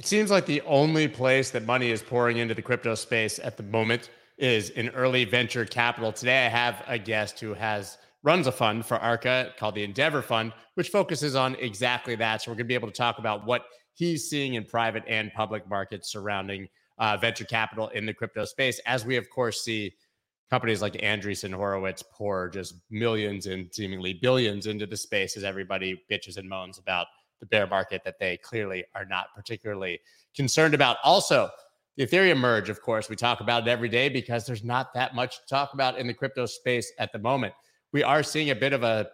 It seems like the only place that money is pouring into the crypto space at the moment is in early venture capital. Today, I have a guest who has runs a fund for ARCA called the Endeavor Fund, which focuses on exactly that. So we're going to be able to talk about what he's seeing in private and public markets surrounding uh, venture capital in the crypto space, as we of course see companies like Andreessen Horowitz pour just millions and seemingly billions into the space as everybody bitches and moans about the bear market that they clearly are not particularly concerned about. Also, the Ethereum merge, of course, we talk about it every day because there's not that much to talk about in the crypto space at the moment. We are seeing a bit of a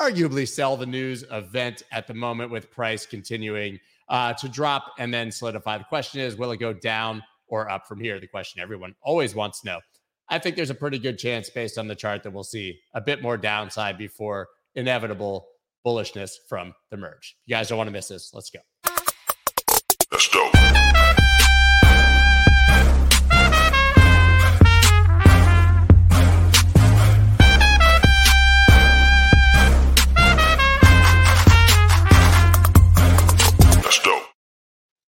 arguably sell the news event at the moment with price continuing uh, to drop and then solidify. The question is, will it go down or up from here? The question everyone always wants to know. I think there's a pretty good chance based on the chart that we'll see a bit more downside before inevitable bullishness from the merge. You guys don't want to miss this. Let's go. Let's go.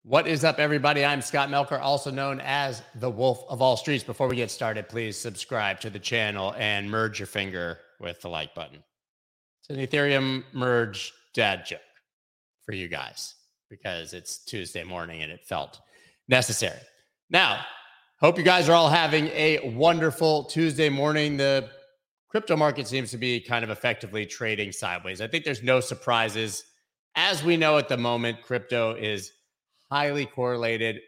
What is up, everybody? I'm Scott Melker, also known as the Wolf of All Streets. Before we get started, please subscribe to the channel and merge your finger with the like button. It's an Ethereum merge dad joke for you guys because it's Tuesday morning and it felt necessary. Now, hope you guys are all having a wonderful Tuesday morning. The crypto market seems to be kind of effectively trading sideways. I think there's no surprises. As we know at the moment, crypto is highly correlated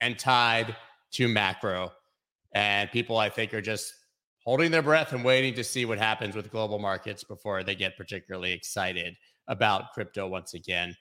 and tied to macro. And people, I think, are just holding their breath and waiting to see what happens with global markets before they get particularly excited about crypto once again.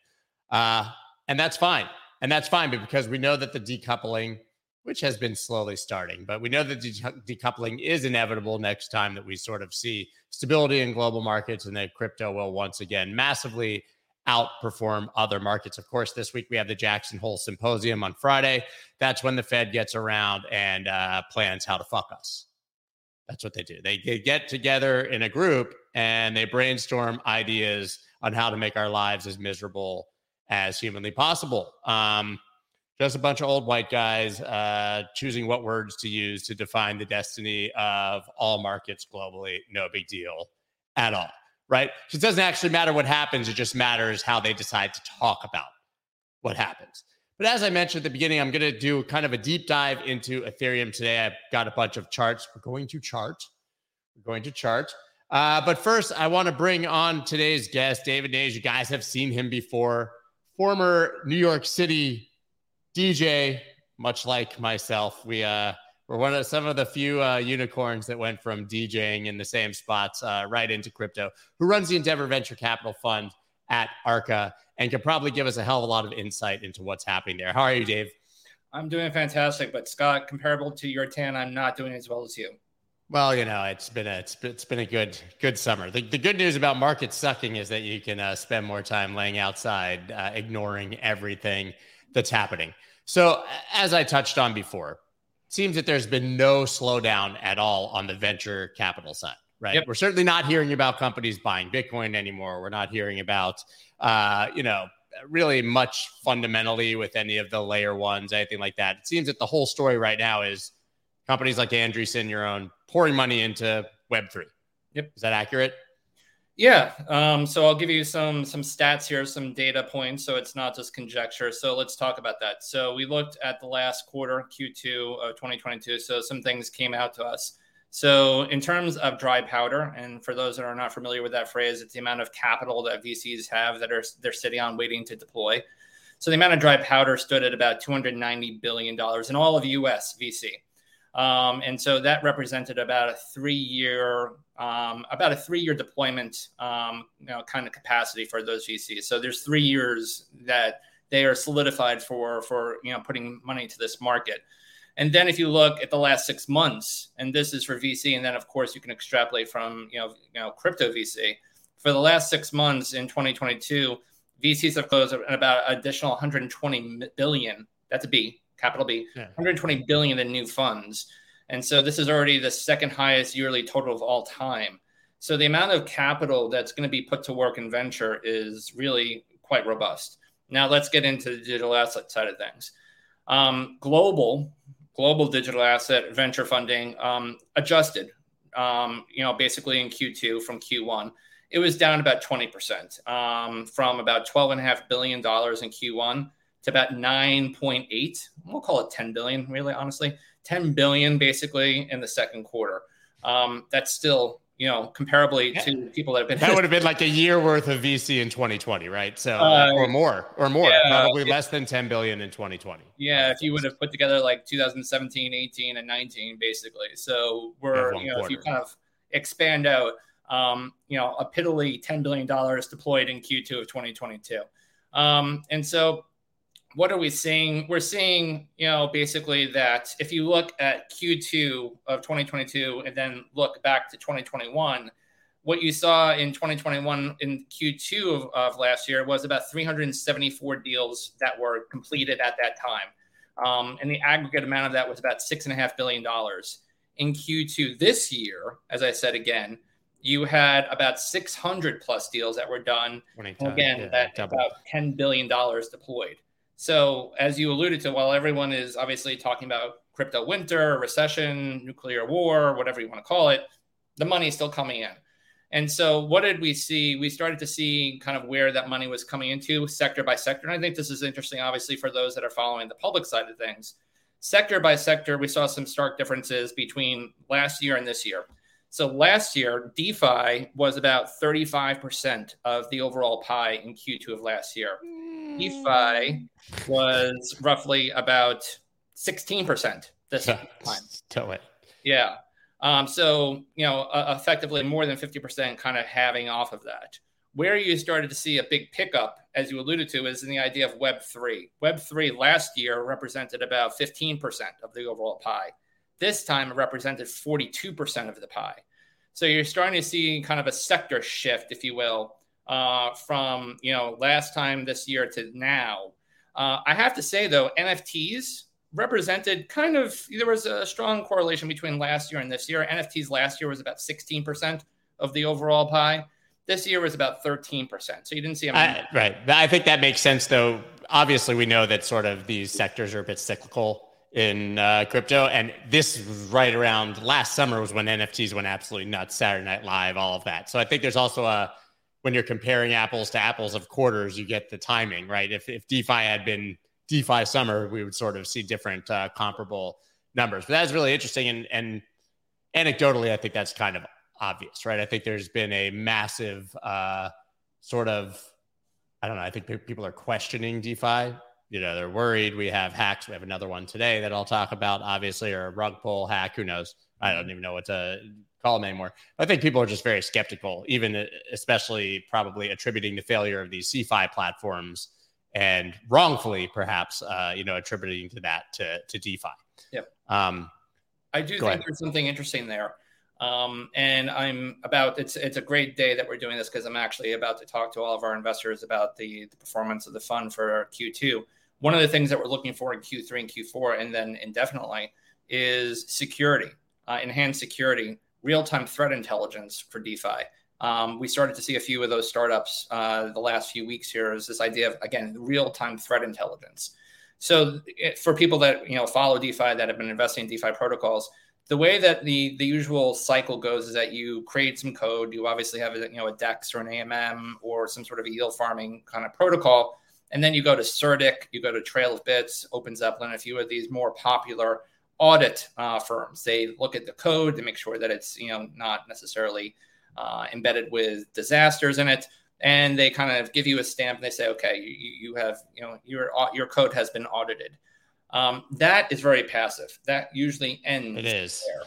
Uh, and that's fine. And that's fine because we know that the decoupling, which has been slowly starting, but we know that de- decoupling is inevitable next time that we sort of see stability in global markets and that crypto will once again massively outperform other markets. Of course, this week we have the Jackson Hole Symposium on Friday. That's when the Fed gets around and uh, plans how to fuck us. That's what they do. They, they get together in a group and they brainstorm ideas on how to make our lives as miserable as humanly possible. Um, just a bunch of old white guys uh, choosing what words to use to define the destiny of all markets globally. No big deal at all right? So It doesn't actually matter what happens. It just matters how they decide to talk about what happens. But as I mentioned at the beginning, I'm going to do kind of a deep dive into Ethereum today. I've got a bunch of charts. We're going to chart. We're going to chart. Uh, but first, I want to bring on today's guest, David Nage. You guys have seen him before. Former New York City DJ, much like myself. We uh, we're one of some of the few uh, unicorns that went from DJing in the same spots uh, right into crypto. Who runs the Endeavor Venture Capital Fund at Arca and can probably give us a hell of a lot of insight into what's happening there. How are you, Dave? I'm doing fantastic, but Scott, comparable to your tan, I'm not doing as well as you. Well, you know, it's been a it's been, it's been a good good summer. The, the good news about market sucking is that you can uh, spend more time laying outside, uh, ignoring everything that's happening. So, as I touched on before, seems that there's been no slowdown at all on the venture capital side, right? Yep. We're certainly not hearing about companies buying Bitcoin anymore. We're not hearing about, uh, you know, really much fundamentally with any of the layer ones, anything like that. It seems that the whole story right now is companies like Andreessen, your own, pouring money into Web3. Yep. Is that accurate? Yeah. Um, so I'll give you some some stats here, some data points, so it's not just conjecture. So let's talk about that. So we looked at the last quarter, Q2 of 2022. So some things came out to us. So in terms of dry powder, and for those that are not familiar with that phrase, it's the amount of capital that VCs have that are they're sitting on waiting to deploy. So the amount of dry powder stood at about 290 billion dollars in all of U.S. VC. Um, and so that represented about a three-year um, about a three-year deployment, um, you know, kind of capacity for those VCs. So there's three years that they are solidified for for you know putting money to this market. And then if you look at the last six months, and this is for VC, and then of course you can extrapolate from you know you know crypto VC. For the last six months in 2022, VCs have closed about additional 120 billion. That's a B, capital B, yeah. 120 billion in new funds. And so this is already the second highest yearly total of all time. So the amount of capital that's going to be put to work in venture is really quite robust. Now let's get into the digital asset side of things. Um, global, global digital asset venture funding um, adjusted, um, you know, basically in Q2 from Q1. It was down about 20% um, from about $12.5 billion in Q1 to about 9.8. We'll call it 10 billion, really, honestly. 10 billion basically in the second quarter. Um, that's still you know, comparably yeah. to people that have been. That would have been like a year worth of VC in 2020, right? So, uh, or more, or more, yeah, probably less than 10 billion in 2020. Yeah, if you would have put together like 2017, 18, and 19, basically. So we're, you know, quarter. if you kind of expand out, um, you know, a piddly 10 billion dollars deployed in Q2 of 2022, um, and so what are we seeing? We're seeing, you know, basically that if you look at Q2 of 2022 and then look back to 2021, what you saw in 2021 in Q2 of, of last year was about 374 deals that were completed at that time. Um, and the aggregate amount of that was about six and a half billion dollars. In Q2 this year, as I said again, you had about 600 plus deals that were done. Again, yeah, that about 10 billion dollars deployed. So, as you alluded to, while everyone is obviously talking about crypto winter, recession, nuclear war, whatever you want to call it, the money is still coming in. And so, what did we see? We started to see kind of where that money was coming into sector by sector. And I think this is interesting, obviously, for those that are following the public side of things. Sector by sector, we saw some stark differences between last year and this year. So, last year, DeFi was about 35% of the overall pie in Q2 of last year. DeFi was roughly about 16% this time. Tell it. Yeah. Um, so, you know, uh, effectively more than 50% kind of having off of that. Where you started to see a big pickup, as you alluded to, is in the idea of Web3. Web3 last year represented about 15% of the overall pie. This time it represented 42% of the pie. So you're starting to see kind of a sector shift, if you will, uh, from you know last time this year to now. Uh, I have to say though, NFTs represented kind of there was a strong correlation between last year and this year. NFTs last year was about 16% of the overall pie. This year was about 13%. So you didn't see a I, right. I think that makes sense though. Obviously, we know that sort of these sectors are a bit cyclical in uh, crypto. And this right around last summer was when NFTs went absolutely nuts, Saturday Night Live, all of that. So I think there's also a when you're comparing apples to apples of quarters, you get the timing, right? If, if DeFi had been DeFi summer, we would sort of see different uh, comparable numbers. But that's really interesting. And, and anecdotally, I think that's kind of obvious, right? I think there's been a massive uh, sort of, I don't know, I think people are questioning DeFi. You know, they're worried. We have hacks. We have another one today that I'll talk about, obviously, or a rug pull hack. Who knows? I don't even know what to call them anymore. I think people are just very skeptical, even uh, especially probably attributing the failure of these CeFi platforms and wrongfully perhaps uh, you know attributing to that to to DeFi. Yep. Um, I do think ahead. there's something interesting there. Um, and I'm about it's it's a great day that we're doing this because I'm actually about to talk to all of our investors about the, the performance of the fund for Q2. One of the things that we're looking for in Q3 and Q4, and then indefinitely, is security, uh, enhanced security real time threat intelligence for DeFi. Um, we started to see a few of those startups uh, the last few weeks here is this idea of, again, real time threat intelligence. So it, for people that you know follow DeFi that have been investing in DeFi protocols, the way that the the usual cycle goes is that you create some code. You obviously have a, you know a DEX or an AMM or some sort of yield farming kind of protocol, and then you go to CertiK, you go to Trail of Bits, OpenZeppelin, a few of these more popular audit uh, firms. They look at the code to make sure that it's you know not necessarily uh, embedded with disasters in it, and they kind of give you a stamp and they say, okay, you, you have you know your your code has been audited. Um, that is very passive. That usually ends. It is. There.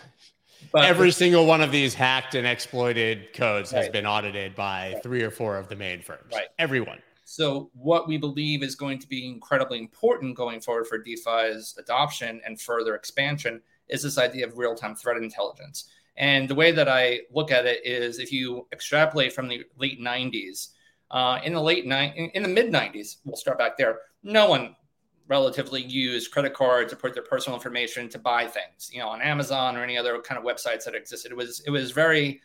But every the, single one of these hacked and exploited codes right. has been audited by right. three or four of the main firms. Right. Everyone. So, what we believe is going to be incredibly important going forward for DeFi's adoption and further expansion is this idea of real time threat intelligence. And the way that I look at it is if you extrapolate from the late 90s, uh, in the late ni- in the mid 90s, we'll start back there. No one relatively used credit cards to put their personal information to buy things, you know, on Amazon or any other kind of websites that existed. It was it was very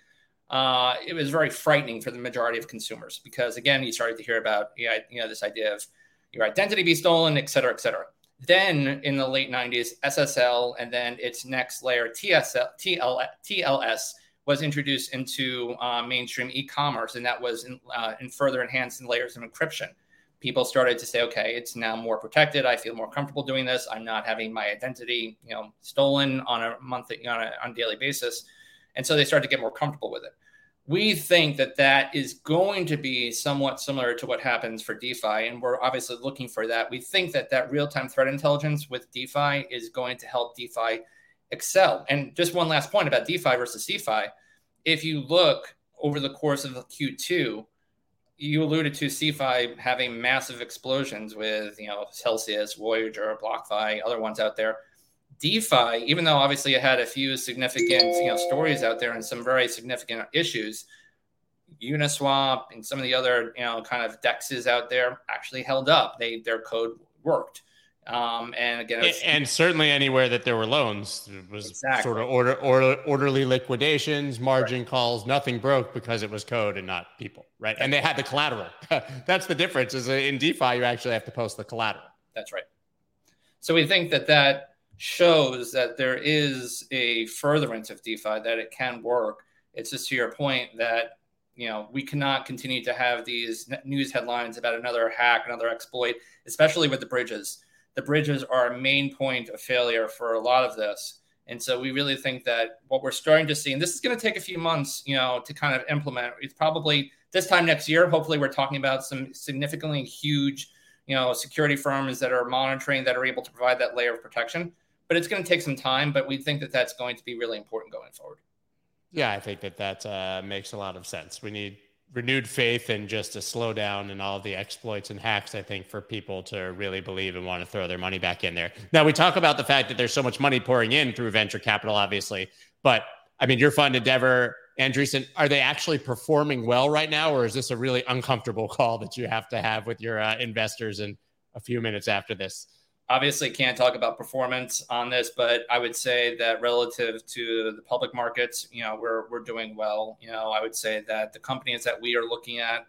uh, it was very frightening for the majority of consumers because again, you started to hear about you know, this idea of your identity be stolen, et cetera, et cetera. Then in the late 90s, SSL and then its next layer, TSL, TL, TLS, was introduced into uh, mainstream e-commerce, and that was in, uh, in further enhancing layers of encryption. People started to say, okay, it's now more protected. I feel more comfortable doing this. I'm not having my identity, you know, stolen on a monthly, on a on a daily basis, and so they started to get more comfortable with it. We think that that is going to be somewhat similar to what happens for DeFi, and we're obviously looking for that. We think that that real-time threat intelligence with DeFi is going to help DeFi excel. And just one last point about DeFi versus CeFi. If you look over the course of Q2, you alluded to CeFi having massive explosions with, you know, Celsius, Voyager, BlockFi, other ones out there. DeFi, even though obviously it had a few significant, you know, stories out there and some very significant issues, Uniswap and some of the other, you know, kind of dexes out there actually held up. They their code worked. Um, and again, and certainly anywhere that there were loans was exactly. sort of order, order, orderly liquidations, margin right. calls. Nothing broke because it was code and not people, right? And they had the collateral. That's the difference. Is in DeFi you actually have to post the collateral. That's right. So we think that that shows that there is a furtherance of DeFi that it can work. It's just to your point that you know we cannot continue to have these news headlines about another hack, another exploit, especially with the bridges the bridges are a main point of failure for a lot of this. And so we really think that what we're starting to see, and this is going to take a few months, you know, to kind of implement. It's probably this time next year. Hopefully, we're talking about some significantly huge, you know, security firms that are monitoring that are able to provide that layer of protection. But it's going to take some time. But we think that that's going to be really important going forward. Yeah, I think that that uh, makes a lot of sense. We need renewed faith and just a slowdown in all the exploits and hacks, I think, for people to really believe and want to throw their money back in there. Now, we talk about the fact that there's so much money pouring in through venture capital, obviously, but I mean, your fund Endeavor, Andreessen, are they actually performing well right now, or is this a really uncomfortable call that you have to have with your uh, investors in a few minutes after this? Obviously can't talk about performance on this, but I would say that relative to the public markets, you know, we're we're doing well. You know, I would say that the companies that we are looking at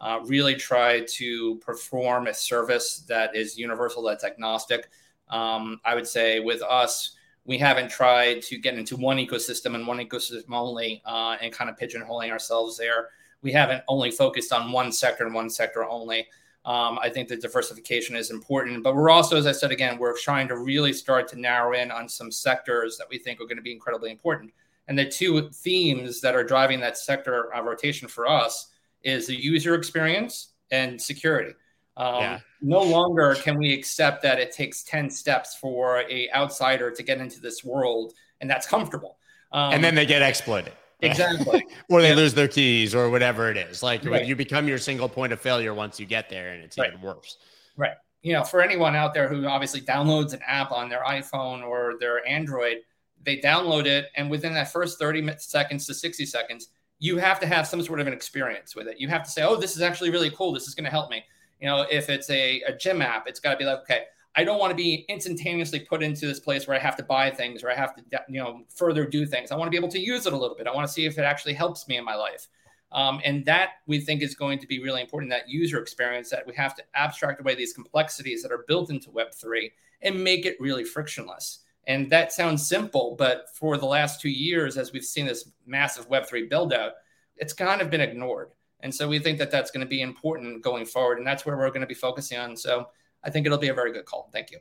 uh, really try to perform a service that is universal, that's agnostic. Um, I would say with us, we haven't tried to get into one ecosystem and one ecosystem only uh, and kind of pigeonholing ourselves there. We haven't only focused on one sector and one sector only. Um, I think the diversification is important, but we're also, as I said again, we're trying to really start to narrow in on some sectors that we think are going to be incredibly important. And the two themes that are driving that sector uh, rotation for us is the user experience and security. Um, yeah. No longer can we accept that it takes ten steps for a outsider to get into this world, and that's comfortable. Um, and then they get exploited. Exactly. or they yeah. lose their keys or whatever it is. Like right. you become your single point of failure once you get there and it's right. even worse. Right. You know, for anyone out there who obviously downloads an app on their iPhone or their Android, they download it and within that first 30 seconds to 60 seconds, you have to have some sort of an experience with it. You have to say, "Oh, this is actually really cool. This is going to help me." You know, if it's a, a gym app, it's got to be like, "Okay, I don't want to be instantaneously put into this place where I have to buy things or I have to, you know, further do things. I want to be able to use it a little bit. I want to see if it actually helps me in my life. Um, and that we think is going to be really important that user experience that we have to abstract away these complexities that are built into Web3 and make it really frictionless. And that sounds simple, but for the last two years, as we've seen this massive Web3 build out, it's kind of been ignored. And so we think that that's going to be important going forward. And that's where we're going to be focusing on. So I think it'll be a very good call. Thank you.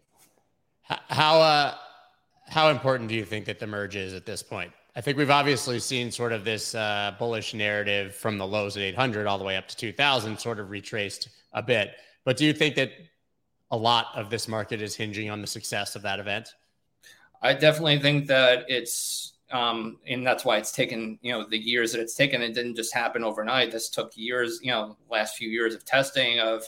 How uh, how important do you think that the merge is at this point? I think we've obviously seen sort of this uh, bullish narrative from the lows at 800 all the way up to 2000, sort of retraced a bit. But do you think that a lot of this market is hinging on the success of that event? I definitely think that it's, um, and that's why it's taken, you know, the years that it's taken. It didn't just happen overnight. This took years, you know, last few years of testing of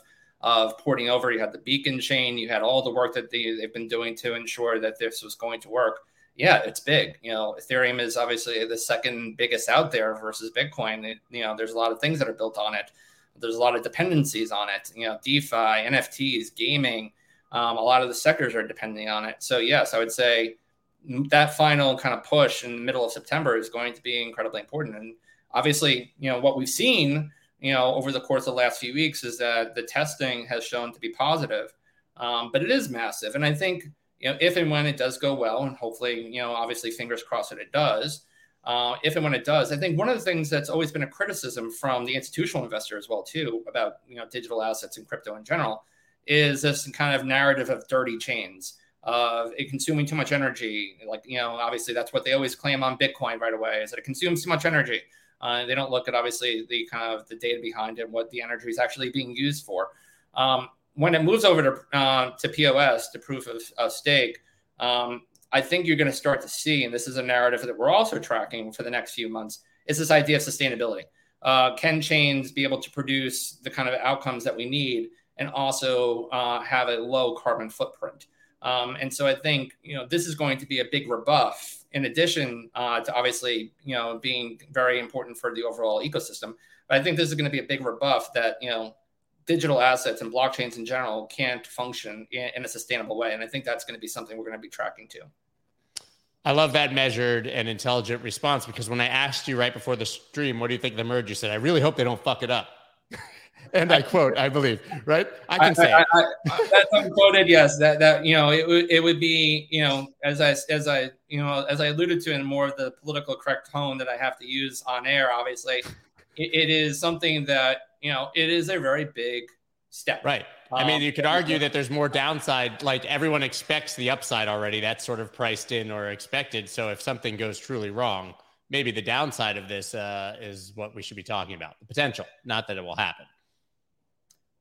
of porting over. You had the beacon chain. You had all the work that they, they've been doing to ensure that this was going to work. Yeah, it's big. You know, Ethereum is obviously the second biggest out there versus Bitcoin. It, you know, there's a lot of things that are built on it. There's a lot of dependencies on it. You know, DeFi, NFTs, gaming. Um, a lot of the sectors are depending on it. So yes, I would say that final kind of push in the middle of September is going to be incredibly important. And obviously, you know, what we've seen you know, over the course of the last few weeks is that the testing has shown to be positive, um, but it is massive. And I think, you know, if and when it does go well, and hopefully, you know, obviously, fingers crossed that it does. Uh, if and when it does, I think one of the things that's always been a criticism from the institutional investor as well too about you know digital assets and crypto in general is this kind of narrative of dirty chains of it consuming too much energy. Like, you know, obviously that's what they always claim on Bitcoin right away is that it consumes too much energy. Uh, they don't look at obviously the kind of the data behind it, what the energy is actually being used for. Um, when it moves over to uh, to POS, to proof of, of stake, um, I think you're going to start to see, and this is a narrative that we're also tracking for the next few months, is this idea of sustainability. Uh, can chains be able to produce the kind of outcomes that we need and also uh, have a low carbon footprint? Um, and so I think you know this is going to be a big rebuff in addition uh, to obviously you know being very important for the overall ecosystem. But I think this is going to be a big rebuff that you know digital assets and blockchains in general can't function in, in a sustainable way. And I think that's going to be something we're going to be tracking too. I love that measured and intelligent response because when I asked you right before the stream, what do you think of the merge? You said, I really hope they don't fuck it up and I quote, I believe, right? I can say I, I, I, that's unquoted. Yes, that that you know it would it would be you know as I as I you know as I alluded to in more of the political correct tone that I have to use on air. Obviously, it, it is something that you know it is a very big step. Right. I mean, you could um, argue that there's more downside. Like everyone expects the upside already. That's sort of priced in or expected. So if something goes truly wrong, maybe the downside of this uh, is what we should be talking about the potential, not that it will happen.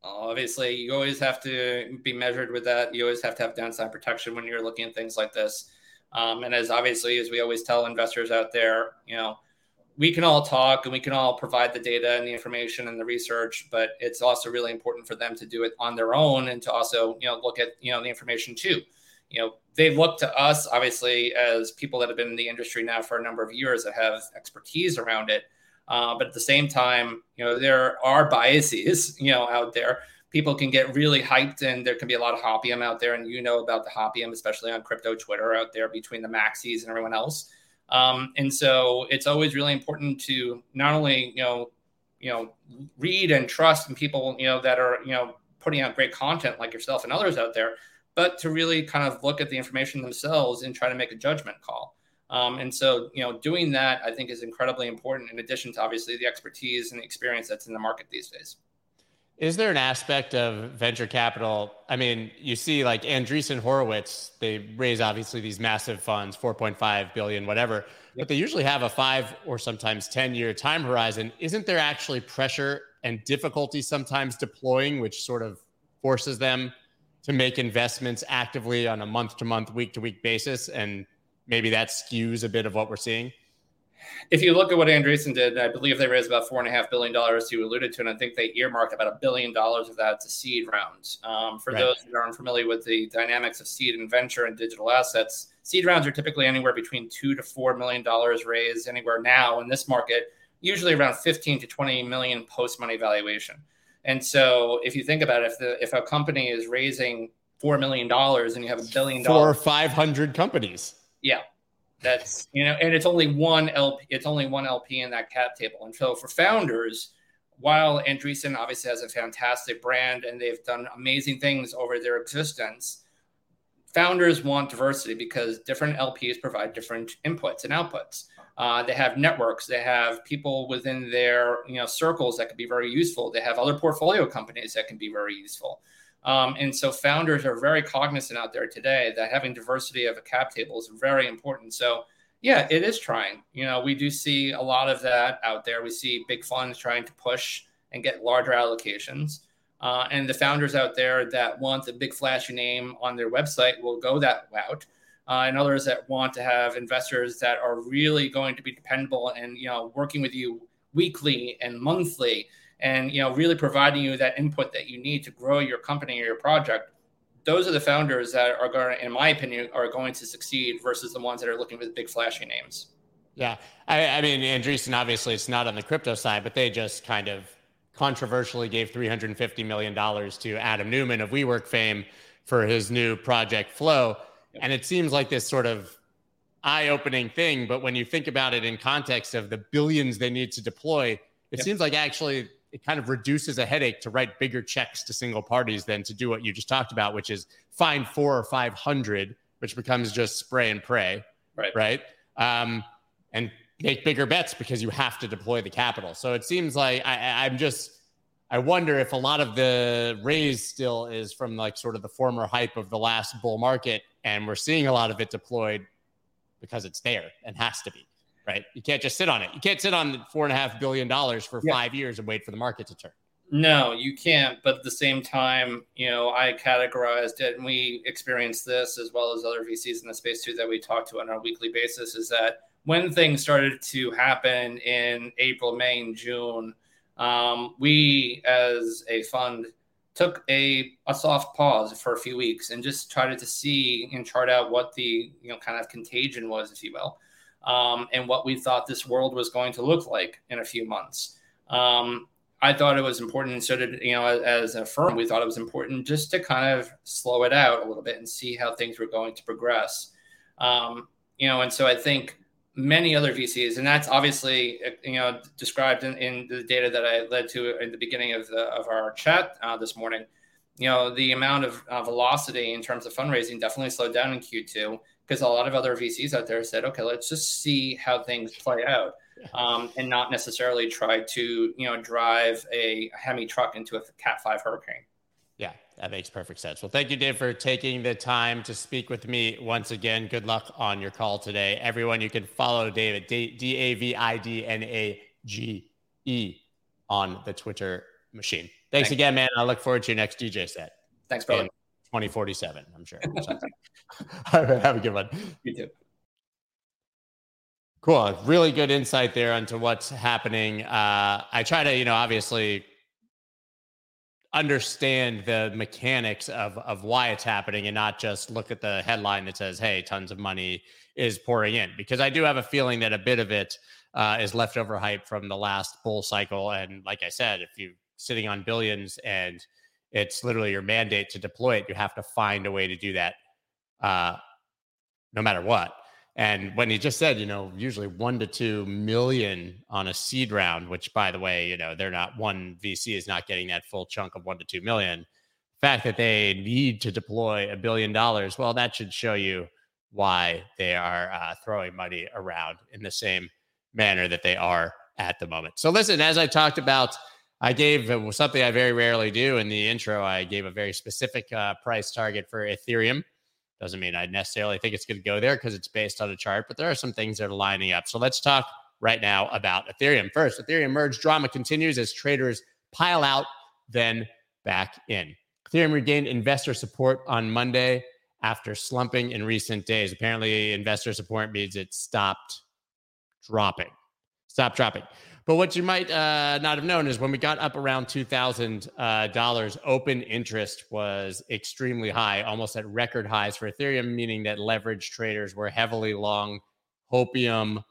Obviously, you always have to be measured with that. You always have to have downside protection when you're looking at things like this. Um, and as obviously, as we always tell investors out there, you know, we can all talk and we can all provide the data and the information and the research, but it's also really important for them to do it on their own and to also, you know, look at, you know, the information too. You know, they look to us obviously as people that have been in the industry now for a number of years that have expertise around it. Uh, but at the same time, you know, there are biases, you know, out there. People can get really hyped, and there can be a lot of hopium out there. And you know about the hopium, especially on crypto Twitter out there between the maxis and everyone else. Um, and so it's always really important to not only, you know, you know, read and trust in people, you know, that are, you know, putting out great content like yourself and others out there, but to really kind of look at the information themselves and try to make a judgment call. Um, and so, you know, doing that I think is incredibly important in addition to obviously the expertise and the experience that's in the market these days. Is there an aspect of venture capital? I mean, you see like Andreessen Horowitz, they raise obviously these massive funds, 4.5 billion, whatever, yep. but they usually have a five or sometimes 10 year time horizon. Isn't there actually pressure and difficulty sometimes deploying, which sort of forces them to make investments actively on a month to month, week to week basis? And maybe that skews a bit of what we're seeing? If you look at what Andreessen did, I believe they raised about four and a half billion dollars. You alluded to, and I think they earmarked about a billion dollars of that to seed rounds. Um, for right. those who aren't familiar with the dynamics of seed and venture and digital assets, seed rounds are typically anywhere between two to four million dollars raised anywhere now in this market, usually around 15 to 20 million post money valuation. And so, if you think about it, if the if a company is raising four million dollars and you have a billion dollars, four or five hundred companies yeah, that's you know, and it's only one LP. It's only one LP in that cap table. And so for founders, while Andreessen obviously has a fantastic brand and they've done amazing things over their existence, founders want diversity because different LPs provide different inputs and outputs. Uh, they have networks. They have people within their you know circles that can be very useful. They have other portfolio companies that can be very useful. Um, and so founders are very cognizant out there today that having diversity of a cap table is very important. So yeah, it is trying. You know, we do see a lot of that out there. We see big funds trying to push and get larger allocations. Uh, and the founders out there that want the big flashy name on their website will go that route. Uh, and others that want to have investors that are really going to be dependable and you know working with you weekly and monthly and you know really providing you that input that you need to grow your company or your project those are the founders that are going to, in my opinion are going to succeed versus the ones that are looking for the big flashy names. Yeah. I, I mean andreessen obviously it's not on the crypto side but they just kind of controversially gave $350 million to adam Neumann of WeWork fame for his new project flow. And it seems like this sort of eye-opening thing but when you think about it in context of the billions they need to deploy it yep. seems like actually it kind of reduces a headache to write bigger checks to single parties than to do what you just talked about, which is find four or 500, which becomes just spray and pray. Right. Right. Um, and make bigger bets because you have to deploy the capital. So it seems like I, I'm just, I wonder if a lot of the raise still is from like sort of the former hype of the last bull market. And we're seeing a lot of it deployed because it's there and has to be, right? You can't just sit on it. You can't sit on four and a half billion dollars for yeah. five years and wait for the market to turn. No, you can't. But at the same time, you know, I categorized it and we experienced this as well as other VCs in the space too that we talk to on a weekly basis is that when things started to happen in April, May, and June, um, we as a fund took a, a soft pause for a few weeks and just tried to see and chart out what the you know kind of contagion was, if you will, um, and what we thought this world was going to look like in a few months. Um, I thought it was important, and so did you know, as a firm, we thought it was important just to kind of slow it out a little bit and see how things were going to progress. Um, you know, and so I think many other VCs, and that's obviously you know described in, in the data that I led to in the beginning of the of our chat uh, this morning. You know, the amount of uh, velocity in terms of fundraising definitely slowed down in Q2 because a lot of other VCs out there said, okay, let's just see how things play out, um, and not necessarily try to you know drive a Hemi truck into a Cat Five hurricane. Yeah, that makes perfect sense. Well, thank you, Dave, for taking the time to speak with me once again. Good luck on your call today. Everyone, you can follow David, D A V I D N A G E, on the Twitter machine. Thanks, Thanks, again, man. I look forward to your next DJ set. Thanks, brother. 2047, I'm sure. All right, have a good one. You too. Cool. Really good insight there onto what's happening. Uh, I try to, you know, obviously understand the mechanics of of why it's happening and not just look at the headline that says hey tons of money is pouring in because i do have a feeling that a bit of it uh, is leftover hype from the last bull cycle and like i said if you're sitting on billions and it's literally your mandate to deploy it you have to find a way to do that uh, no matter what and when he just said, you know, usually one to two million on a seed round, which by the way, you know, they're not one VC is not getting that full chunk of one to two million. The fact that they need to deploy a billion dollars, well, that should show you why they are uh, throwing money around in the same manner that they are at the moment. So, listen, as I talked about, I gave something I very rarely do in the intro. I gave a very specific uh, price target for Ethereum. Doesn't mean I necessarily think it's going to go there because it's based on a chart, but there are some things that are lining up. So let's talk right now about Ethereum. First, Ethereum merge drama continues as traders pile out, then back in. Ethereum regained investor support on Monday after slumping in recent days. Apparently, investor support means it stopped dropping. Stop dropping. But what you might uh, not have known is when we got up around $2,000, uh, open interest was extremely high, almost at record highs for Ethereum, meaning that leverage traders were heavily long, hopium,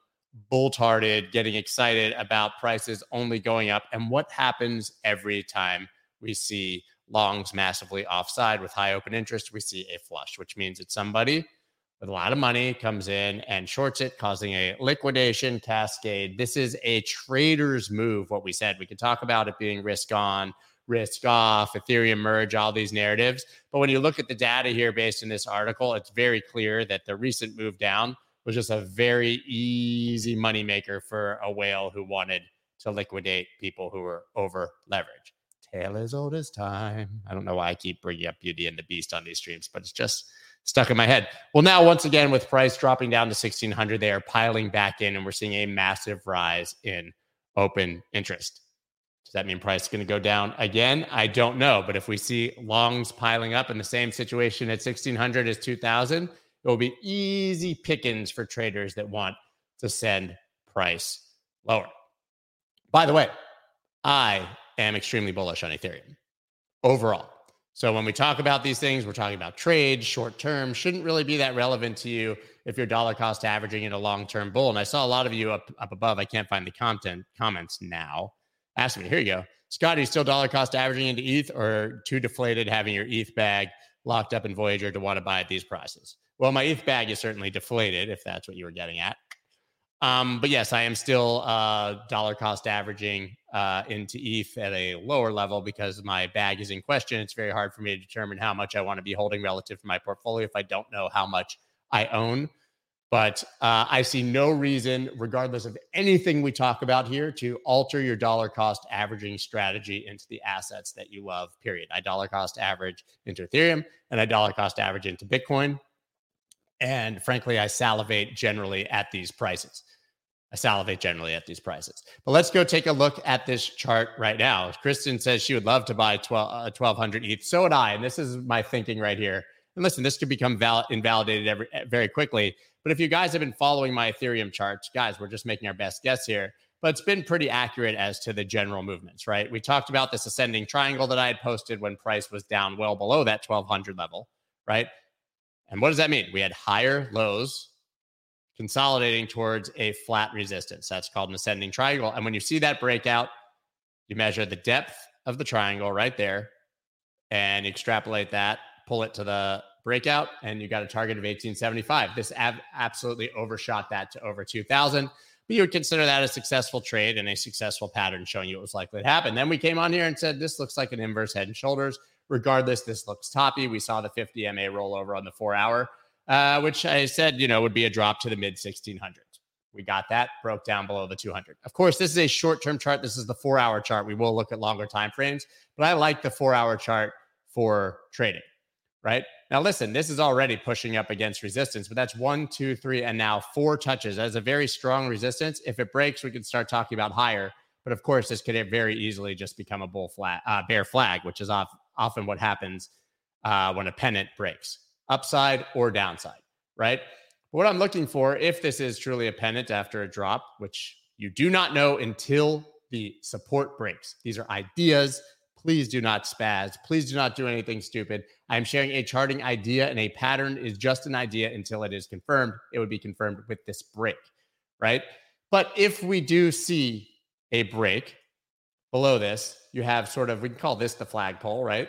bull tarted, getting excited about prices only going up. And what happens every time we see longs massively offside with high open interest? We see a flush, which means it's somebody with a lot of money comes in and shorts it, causing a liquidation cascade. This is a trader's move. What we said, we could talk about it being risk on, risk off, Ethereum merge, all these narratives. But when you look at the data here based in this article, it's very clear that the recent move down was just a very easy moneymaker for a whale who wanted to liquidate people who were over leveraged. Tale as old as time. I don't know why I keep bringing up Beauty and the Beast on these streams, but it's just stuck in my head. Well, now once again with price dropping down to 1600, they are piling back in and we're seeing a massive rise in open interest. Does that mean price is going to go down again? I don't know, but if we see longs piling up in the same situation at 1600 as 2000, it will be easy pickings for traders that want to send price lower. By the way, I am extremely bullish on Ethereum overall. So when we talk about these things, we're talking about trade, short term, shouldn't really be that relevant to you if you're dollar cost averaging in a long term bull. And I saw a lot of you up, up above. I can't find the content comments now. Ask me, here you go. Scott, are you still dollar cost averaging into ETH or too deflated having your ETH bag locked up in Voyager to want to buy at these prices? Well, my ETH bag is certainly deflated if that's what you were getting at. Um, but yes, I am still uh, dollar cost averaging uh, into ETH at a lower level because my bag is in question. It's very hard for me to determine how much I want to be holding relative to my portfolio if I don't know how much I own. But uh, I see no reason, regardless of anything we talk about here, to alter your dollar cost averaging strategy into the assets that you love, period. I dollar cost average into Ethereum and I dollar cost average into Bitcoin. And frankly, I salivate generally at these prices. I salivate generally at these prices. But let's go take a look at this chart right now. Kristen says she would love to buy 12, uh, 1200 ETH. So would I. And this is my thinking right here. And listen, this could become val- invalidated every, very quickly. But if you guys have been following my Ethereum charts, guys, we're just making our best guess here. But it's been pretty accurate as to the general movements, right? We talked about this ascending triangle that I had posted when price was down well below that 1200 level, right? And what does that mean? We had higher lows consolidating towards a flat resistance. That's called an ascending triangle. And when you see that breakout, you measure the depth of the triangle right there and extrapolate that, pull it to the breakout, and you got a target of 1875. This ab- absolutely overshot that to over 2000. But you would consider that a successful trade and a successful pattern showing you it was likely to happen. Then we came on here and said, this looks like an inverse head and shoulders. Regardless, this looks toppy. We saw the 50 MA rollover on the four hour uh, which I said, you know, would be a drop to the mid 1600s. We got that, broke down below the 200. Of course, this is a short term chart. This is the four hour chart. We will look at longer time frames, but I like the four hour chart for trading, right? Now, listen, this is already pushing up against resistance, but that's one, two, three, and now four touches. That is a very strong resistance. If it breaks, we can start talking about higher. But of course, this could very easily just become a bull flag, uh, bear flag, which is off, often what happens uh, when a pennant breaks upside or downside, right? What I'm looking for, if this is truly a pennant after a drop, which you do not know until the support breaks, these are ideas. Please do not spaz. Please do not do anything stupid. I'm sharing a charting idea, and a pattern is just an idea until it is confirmed. It would be confirmed with this break, right? But if we do see a break below this, you have sort of, we can call this the flagpole, right?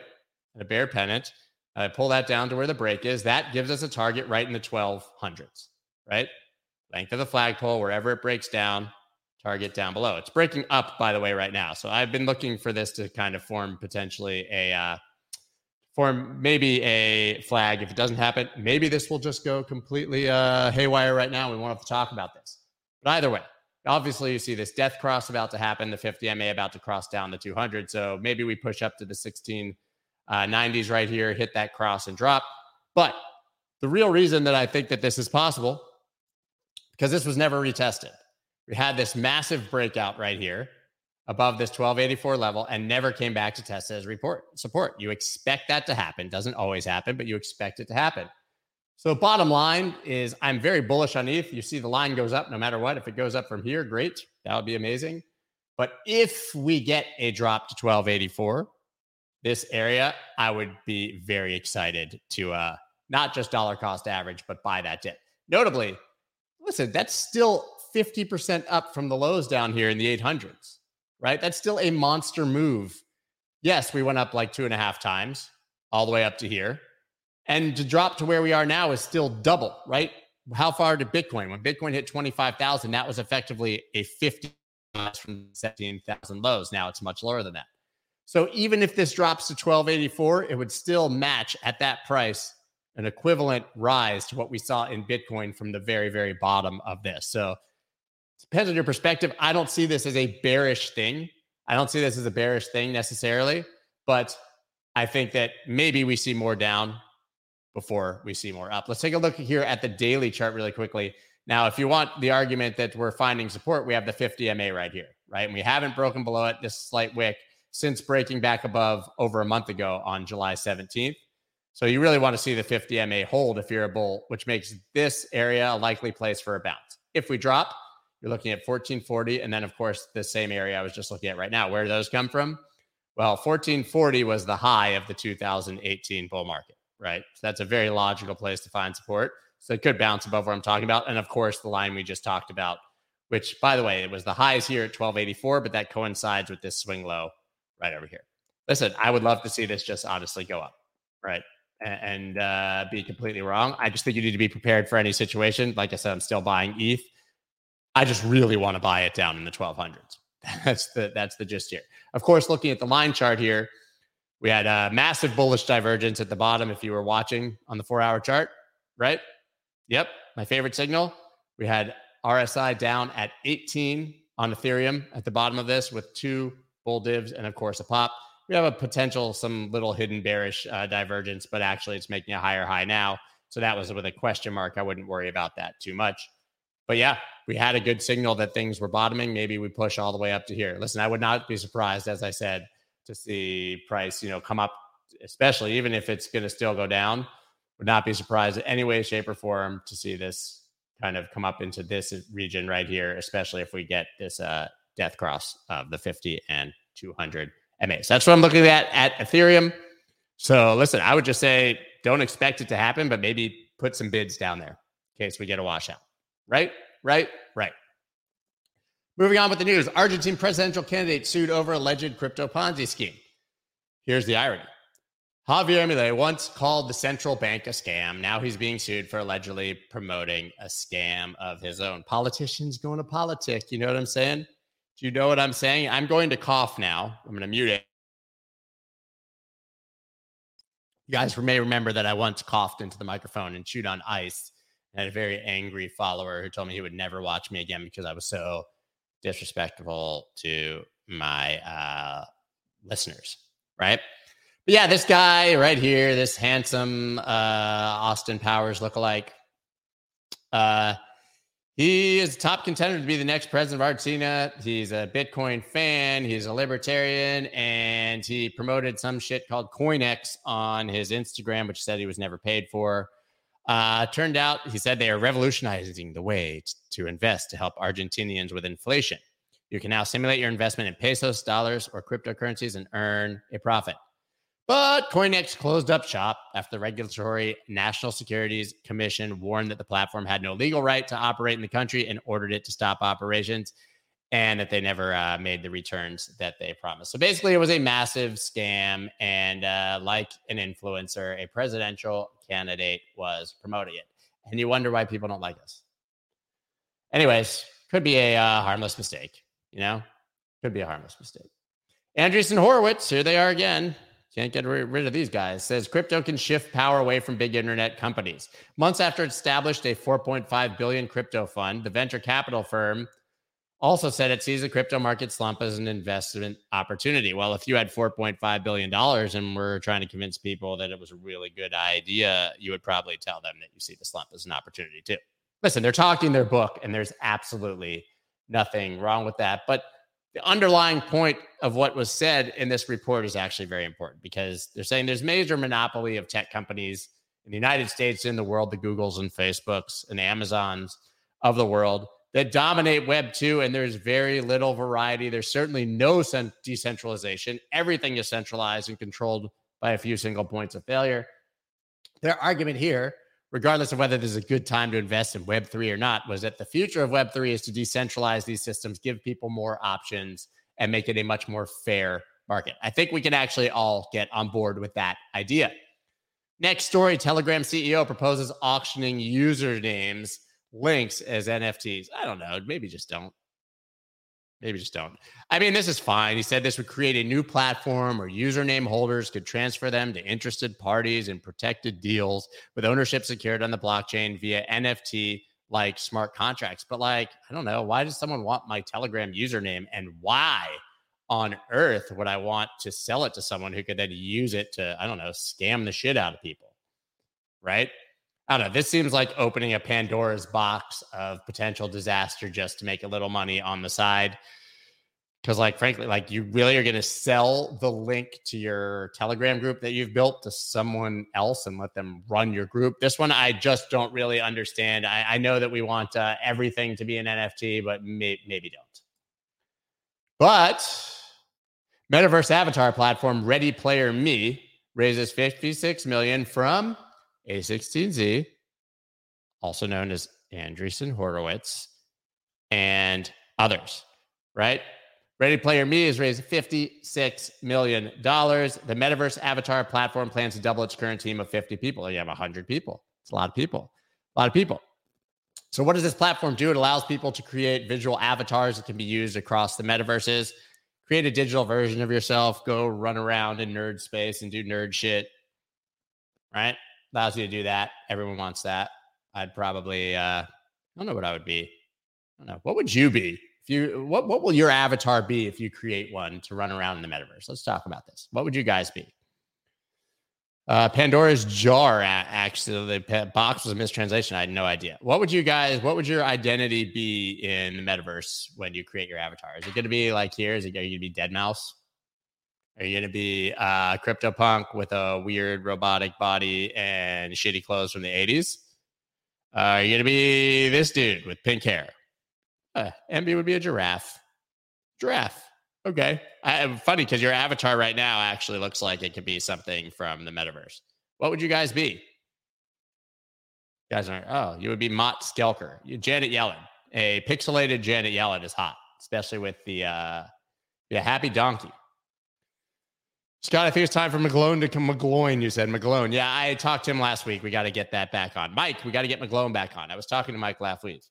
And a bear pennant. I pull that down to where the break is. That gives us a target right in the 1200s, right? Length of the flagpole, wherever it breaks down, target down below. It's breaking up, by the way, right now. So I've been looking for this to kind of form potentially a, uh, form maybe a flag. If it doesn't happen, maybe this will just go completely uh, haywire right now. We won't have to talk about this. But either way, obviously you see this death cross about to happen, the 50 MA about to cross down the 200. So maybe we push up to the 16 uh, 90s right here, hit that cross and drop. But the real reason that I think that this is possible, because this was never retested. We had this massive breakout right here above this 1284 level and never came back to test as report support. You expect that to happen. Doesn't always happen, but you expect it to happen. So bottom line is I'm very bullish on ETH. You see the line goes up no matter what. If it goes up from here, great. That would be amazing. But if we get a drop to 1284, this area, I would be very excited to uh, not just dollar cost average, but buy that dip. Notably, listen, that's still 50% up from the lows down here in the 800s, right? That's still a monster move. Yes, we went up like two and a half times all the way up to here. And to drop to where we are now is still double, right? How far did Bitcoin? When Bitcoin hit 25,000, that was effectively a 50 from 17,000 lows. Now it's much lower than that. So even if this drops to 1284, it would still match at that price an equivalent rise to what we saw in Bitcoin from the very, very bottom of this. So depends on your perspective. I don't see this as a bearish thing. I don't see this as a bearish thing necessarily, but I think that maybe we see more down before we see more up. Let's take a look here at the daily chart really quickly. Now, if you want the argument that we're finding support, we have the 50 MA right here, right? And we haven't broken below it. This slight wick since breaking back above over a month ago on July 17th. So you really want to see the 50 MA hold if you're a bull, which makes this area a likely place for a bounce. If we drop, you're looking at 1440. And then, of course, the same area I was just looking at right now. Where do those come from? Well, 1440 was the high of the 2018 bull market, right? So that's a very logical place to find support. So it could bounce above what I'm talking about. And of course, the line we just talked about, which, by the way, it was the highs here at 1284, but that coincides with this swing low right over here. Listen, I would love to see this just honestly go up, right? And uh, be completely wrong. I just think you need to be prepared for any situation. Like I said, I'm still buying ETH. I just really want to buy it down in the 1200s. That's the that's the gist here. Of course, looking at the line chart here, we had a massive bullish divergence at the bottom. If you were watching on the four-hour chart, right? Yep, my favorite signal. We had RSI down at 18 on Ethereum at the bottom of this with two bull divs and of course a pop. We have a potential some little hidden bearish uh, divergence, but actually it's making a higher high now. So that was with a question mark. I wouldn't worry about that too much. But yeah, we had a good signal that things were bottoming. Maybe we push all the way up to here. Listen, I would not be surprised, as I said, to see price, you know, come up, especially even if it's going to still go down. Would not be surprised in any way, shape, or form to see this kind of come up into this region right here, especially if we get this uh, death cross of the 50 and 200 MAs. That's what I'm looking at at Ethereum. So listen, I would just say don't expect it to happen, but maybe put some bids down there in case we get a washout. Right? Right? Right. Moving on with the news Argentine presidential candidate sued over alleged crypto Ponzi scheme. Here's the irony Javier Milei once called the central bank a scam. Now he's being sued for allegedly promoting a scam of his own. Politicians going to politics. You know what I'm saying? Do you know what I'm saying? I'm going to cough now. I'm going to mute it. You guys may remember that I once coughed into the microphone and chewed on ice. I had a very angry follower who told me he would never watch me again because I was so disrespectful to my uh, listeners, right? But yeah, this guy right here, this handsome uh, Austin Powers lookalike, uh, he is a top contender to be the next president of Argentina. He's a Bitcoin fan. He's a libertarian, and he promoted some shit called CoinX on his Instagram, which said he was never paid for. Uh, turned out, he said they are revolutionizing the way t- to invest to help Argentinians with inflation. You can now simulate your investment in pesos, dollars, or cryptocurrencies and earn a profit. But CoinX closed up shop after the Regulatory National Securities Commission warned that the platform had no legal right to operate in the country and ordered it to stop operations and that they never uh, made the returns that they promised. So basically, it was a massive scam. And uh, like an influencer, a presidential candidate was promoting it. And you wonder why people don't like us. Anyways, could be a uh, harmless mistake, you know? Could be a harmless mistake. Andreessen Horowitz, here they are again. Can't get rid of these guys. Says crypto can shift power away from big internet companies. Months after it established a 4.5 billion crypto fund, the venture capital firm also said it sees the crypto market slump as an investment opportunity. Well, if you had 4.5 billion dollars and we're trying to convince people that it was a really good idea, you would probably tell them that you see the slump as an opportunity too. Listen, they're talking their book, and there's absolutely nothing wrong with that. But the underlying point of what was said in this report is actually very important because they're saying there's major monopoly of tech companies in the United States, in the world, the Googles and Facebooks and Amazons of the world that dominate Web 2, and there's very little variety. There's certainly no decentralization. Everything is centralized and controlled by a few single points of failure. Their argument here regardless of whether this is a good time to invest in Web3 or not, was that the future of Web3 is to decentralize these systems, give people more options, and make it a much more fair market. I think we can actually all get on board with that idea. Next story Telegram CEO proposes auctioning usernames links as NFTs. I don't know. Maybe just don't. Maybe just don't. I mean, this is fine. He said this would create a new platform where username holders could transfer them to interested parties and protected deals with ownership secured on the blockchain via NFT like smart contracts. But, like, I don't know. Why does someone want my Telegram username and why on earth would I want to sell it to someone who could then use it to, I don't know, scam the shit out of people? Right. I don't know. This seems like opening a Pandora's box of potential disaster just to make a little money on the side. Because, like, frankly, like you really are going to sell the link to your Telegram group that you've built to someone else and let them run your group. This one, I just don't really understand. I, I know that we want uh, everything to be an NFT, but may, maybe don't. But metaverse avatar platform Ready Player Me raises 56 million from a16Z, also known as Andreessen Horowitz, and others, right? Ready Player Me has raised $56 million. The Metaverse Avatar platform plans to double its current team of 50 people. You have 100 people. It's a lot of people. A lot of people. So, what does this platform do? It allows people to create visual avatars that can be used across the metaverses. Create a digital version of yourself, go run around in nerd space and do nerd shit. Right? Allows you to do that. Everyone wants that. I'd probably, uh, I don't know what I would be. I don't know. What would you be? If you, what, what will your avatar be if you create one to run around in the metaverse? Let's talk about this. What would you guys be? Uh, Pandora's jar. Actually, the box was a mistranslation. I had no idea. What would you guys? What would your identity be in the metaverse when you create your avatar? Is it going to be like here? Is it going to be Deadmau5? Are you going to be a uh, CryptoPunk with a weird robotic body and shitty clothes from the '80s? Uh, are you going to be this dude with pink hair? Uh, MB would be a giraffe. Giraffe. Okay. I, funny because your avatar right now actually looks like it could be something from the metaverse. What would you guys be? You guys aren't. Oh, you would be Mott Skelker. You, Janet Yellen. A pixelated Janet Yellen is hot, especially with the uh, yeah, happy donkey. Scott, I think it's time for McGlone to come. McGloin, you said McGlone. Yeah, I talked to him last week. We got to get that back on. Mike, we got to get McGlone back on. I was talking to Mike last week.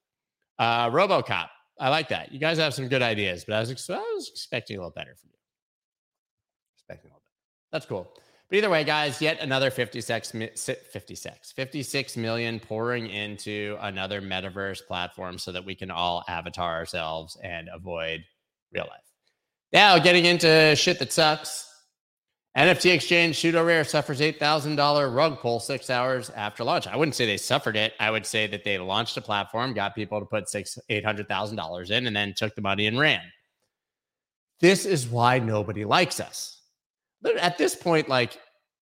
Uh, RoboCop. I like that. You guys have some good ideas, but I was, ex- I was expecting a little better from you. Expecting a little better. That's cool. But either way, guys, yet another 56, 56, 56 million pouring into another metaverse platform so that we can all avatar ourselves and avoid real life. Now, getting into shit that sucks. NFT exchange SudoRare suffers $8,000 rug pull six hours after launch. I wouldn't say they suffered it. I would say that they launched a platform, got people to put six, $800,000 in, and then took the money and ran. This is why nobody likes us. At this point, like,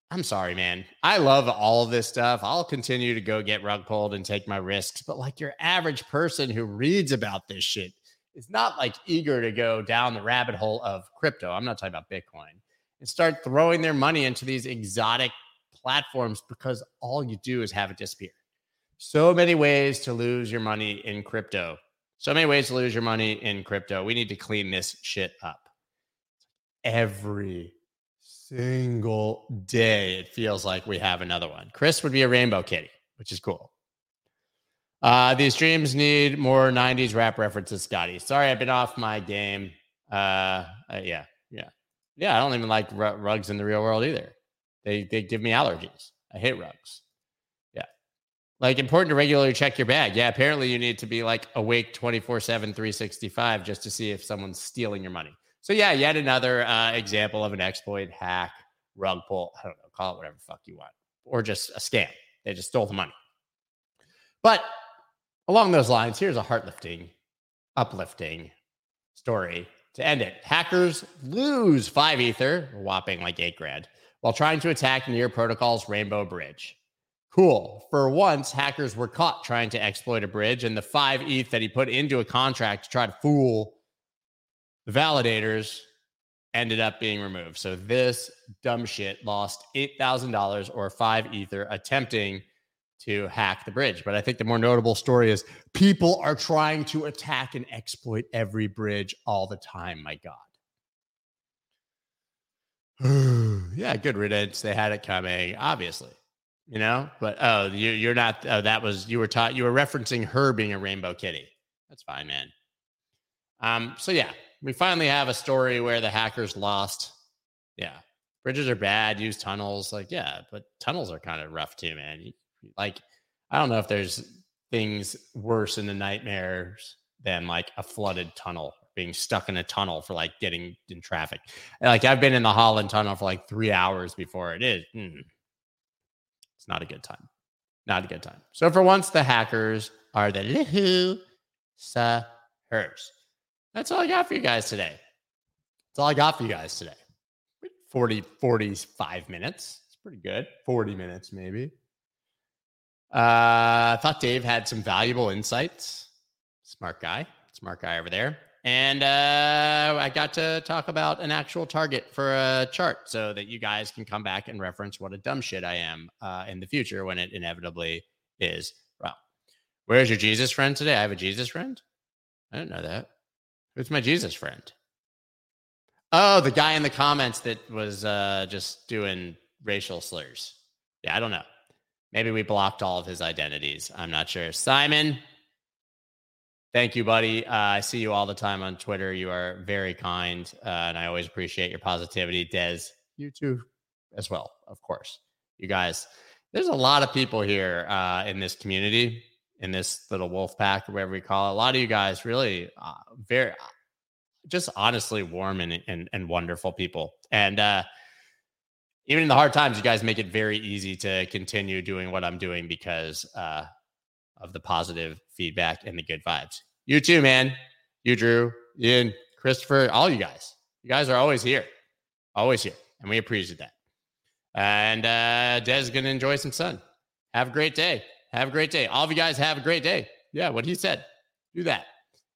I'm sorry, man. I love all of this stuff. I'll continue to go get rug pulled and take my risks. But like your average person who reads about this shit is not like eager to go down the rabbit hole of crypto. I'm not talking about Bitcoin and start throwing their money into these exotic platforms because all you do is have it disappear. So many ways to lose your money in crypto. So many ways to lose your money in crypto. We need to clean this shit up. Every single day, it feels like we have another one. Chris would be a rainbow kitty, which is cool. Uh, these streams need more 90s rap references, Scotty. Sorry, I've been off my game. Uh, uh yeah, yeah. I don't even like rugs in the real world either. They they give me allergies. I hate rugs. Yeah. Like important to regularly check your bag. Yeah, apparently you need to be like awake 24/7 365 just to see if someone's stealing your money. So yeah, yet another uh, example of an exploit, hack, rug pull, I don't know, call it whatever fuck you want. Or just a scam. They just stole the money. But along those lines, here's a heartlifting, uplifting story to end it, hackers lose five ether, whopping like eight grand, while trying to attack Near Protocol's Rainbow Bridge. Cool. For once, hackers were caught trying to exploit a bridge, and the five ETH that he put into a contract to try to fool the validators ended up being removed. So this dumb shit lost $8,000 or five ether attempting to hack the bridge. But I think the more notable story is people are trying to attack and exploit every bridge all the time. My God. yeah, good riddance. They had it coming, obviously. You know, but oh, you, you're not. Oh, that was you were taught. You were referencing her being a rainbow kitty. That's fine, man. Um. So yeah, we finally have a story where the hackers lost. Yeah, bridges are bad. Use tunnels. Like yeah, but tunnels are kind of rough too, man. Like, I don't know if there's things worse in the nightmares than like a flooded tunnel, being stuck in a tunnel for like getting in traffic. Like I've been in the Holland Tunnel for like three hours before it is. Mm, it's not a good time. Not a good time. So for once, the hackers are the looseers. That's all I got for you guys today. That's all I got for you guys today. 40, 45 minutes. It's pretty good. 40 minutes, maybe. Uh, I thought Dave had some valuable insights. Smart guy, smart guy over there. And uh, I got to talk about an actual target for a chart so that you guys can come back and reference what a dumb shit I am uh, in the future when it inevitably is wrong. Where's your Jesus friend today? I have a Jesus friend? I didn't know that. Who's my Jesus friend? Oh, the guy in the comments that was uh, just doing racial slurs. Yeah, I don't know. Maybe we blocked all of his identities. I'm not sure. Simon, Thank you, buddy. Uh, I see you all the time on Twitter. You are very kind, uh, and I always appreciate your positivity. Des, you too, as well, of course. You guys, there's a lot of people here uh, in this community, in this little wolf pack, or whatever we call it. A lot of you guys really uh, very, just honestly warm and, and, and wonderful people. And uh, even in the hard times, you guys make it very easy to continue doing what I'm doing because uh, of the positive feedback and the good vibes. You too, man. You, Drew, Ian, Christopher, all you guys. You guys are always here, always here, and we appreciate that. And uh, Des is going to enjoy some sun. Have a great day. Have a great day. All of you guys have a great day. Yeah, what he said. Do that.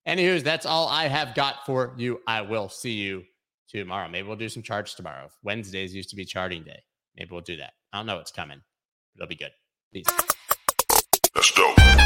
Anywho, that's all I have got for you. I will see you tomorrow. Maybe we'll do some charts tomorrow. Wednesdays used to be charting day. Maybe we'll do that. I don't know what's coming. It'll be good. Peace. Let's go.